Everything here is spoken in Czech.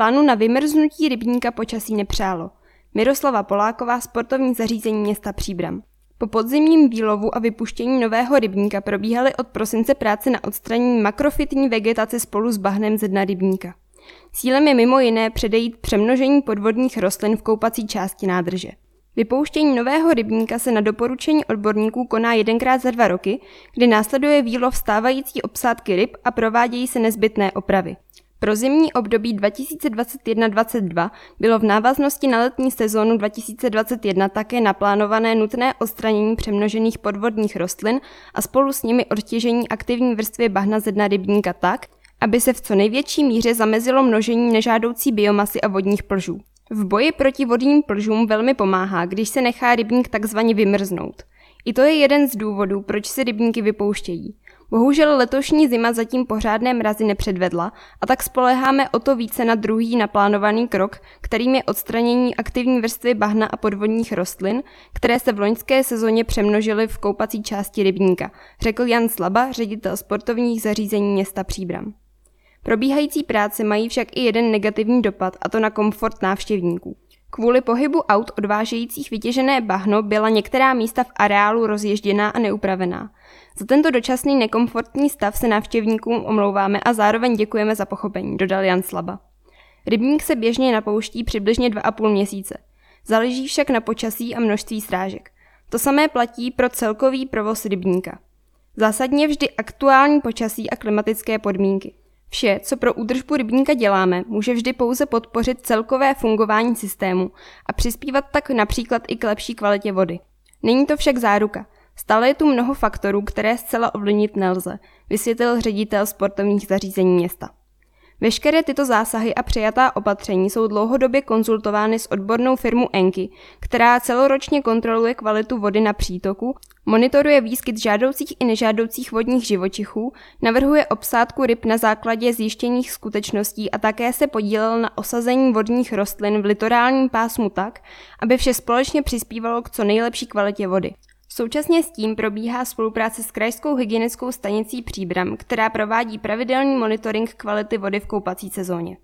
plánu na vymrznutí rybníka počasí nepřálo. Miroslava Poláková, sportovní zařízení města Příbram. Po podzimním výlovu a vypuštění nového rybníka probíhaly od prosince práce na odstranění makrofitní vegetace spolu s bahnem ze dna rybníka. Cílem je mimo jiné předejít přemnožení podvodních rostlin v koupací části nádrže. Vypouštění nového rybníka se na doporučení odborníků koná jedenkrát za dva roky, kdy následuje výlov stávající obsádky ryb a provádějí se nezbytné opravy. Pro zimní období 2021-2022 bylo v návaznosti na letní sezónu 2021 také naplánované nutné odstranění přemnožených podvodních rostlin a spolu s nimi odtěžení aktivní vrstvy bahna ze dna rybníka tak, aby se v co největší míře zamezilo množení nežádoucí biomasy a vodních plžů. V boji proti vodním plžům velmi pomáhá, když se nechá rybník takzvaně vymrznout. I to je jeden z důvodů, proč se rybníky vypouštějí. Bohužel letošní zima zatím pořádné mrazy nepředvedla a tak spoleháme o to více na druhý naplánovaný krok, kterým je odstranění aktivní vrstvy bahna a podvodních rostlin, které se v loňské sezóně přemnožily v koupací části rybníka, řekl Jan Slaba, ředitel sportovních zařízení města Příbram. Probíhající práce mají však i jeden negativní dopad, a to na komfort návštěvníků. Kvůli pohybu aut odvážejících vytěžené bahno byla některá místa v areálu rozježděná a neupravená. Za tento dočasný nekomfortní stav se návštěvníkům omlouváme a zároveň děkujeme za pochopení, dodal Jan Slaba. Rybník se běžně napouští přibližně 2,5 měsíce. Záleží však na počasí a množství srážek. To samé platí pro celkový provoz rybníka. Zásadně vždy aktuální počasí a klimatické podmínky. Vše, co pro údržbu rybníka děláme, může vždy pouze podpořit celkové fungování systému a přispívat tak například i k lepší kvalitě vody. Není to však záruka. Stále je tu mnoho faktorů, které zcela ovlivnit nelze, vysvětlil ředitel sportovních zařízení města. Veškeré tyto zásahy a přijatá opatření jsou dlouhodobě konzultovány s odbornou firmou Enky, která celoročně kontroluje kvalitu vody na přítoku, monitoruje výskyt žádoucích i nežádoucích vodních živočichů, navrhuje obsádku ryb na základě zjištěných skutečností a také se podílel na osazení vodních rostlin v litorálním pásmu tak, aby vše společně přispívalo k co nejlepší kvalitě vody. Současně s tím probíhá spolupráce s Krajskou hygienickou stanicí Příbram, která provádí pravidelný monitoring kvality vody v koupací sezóně.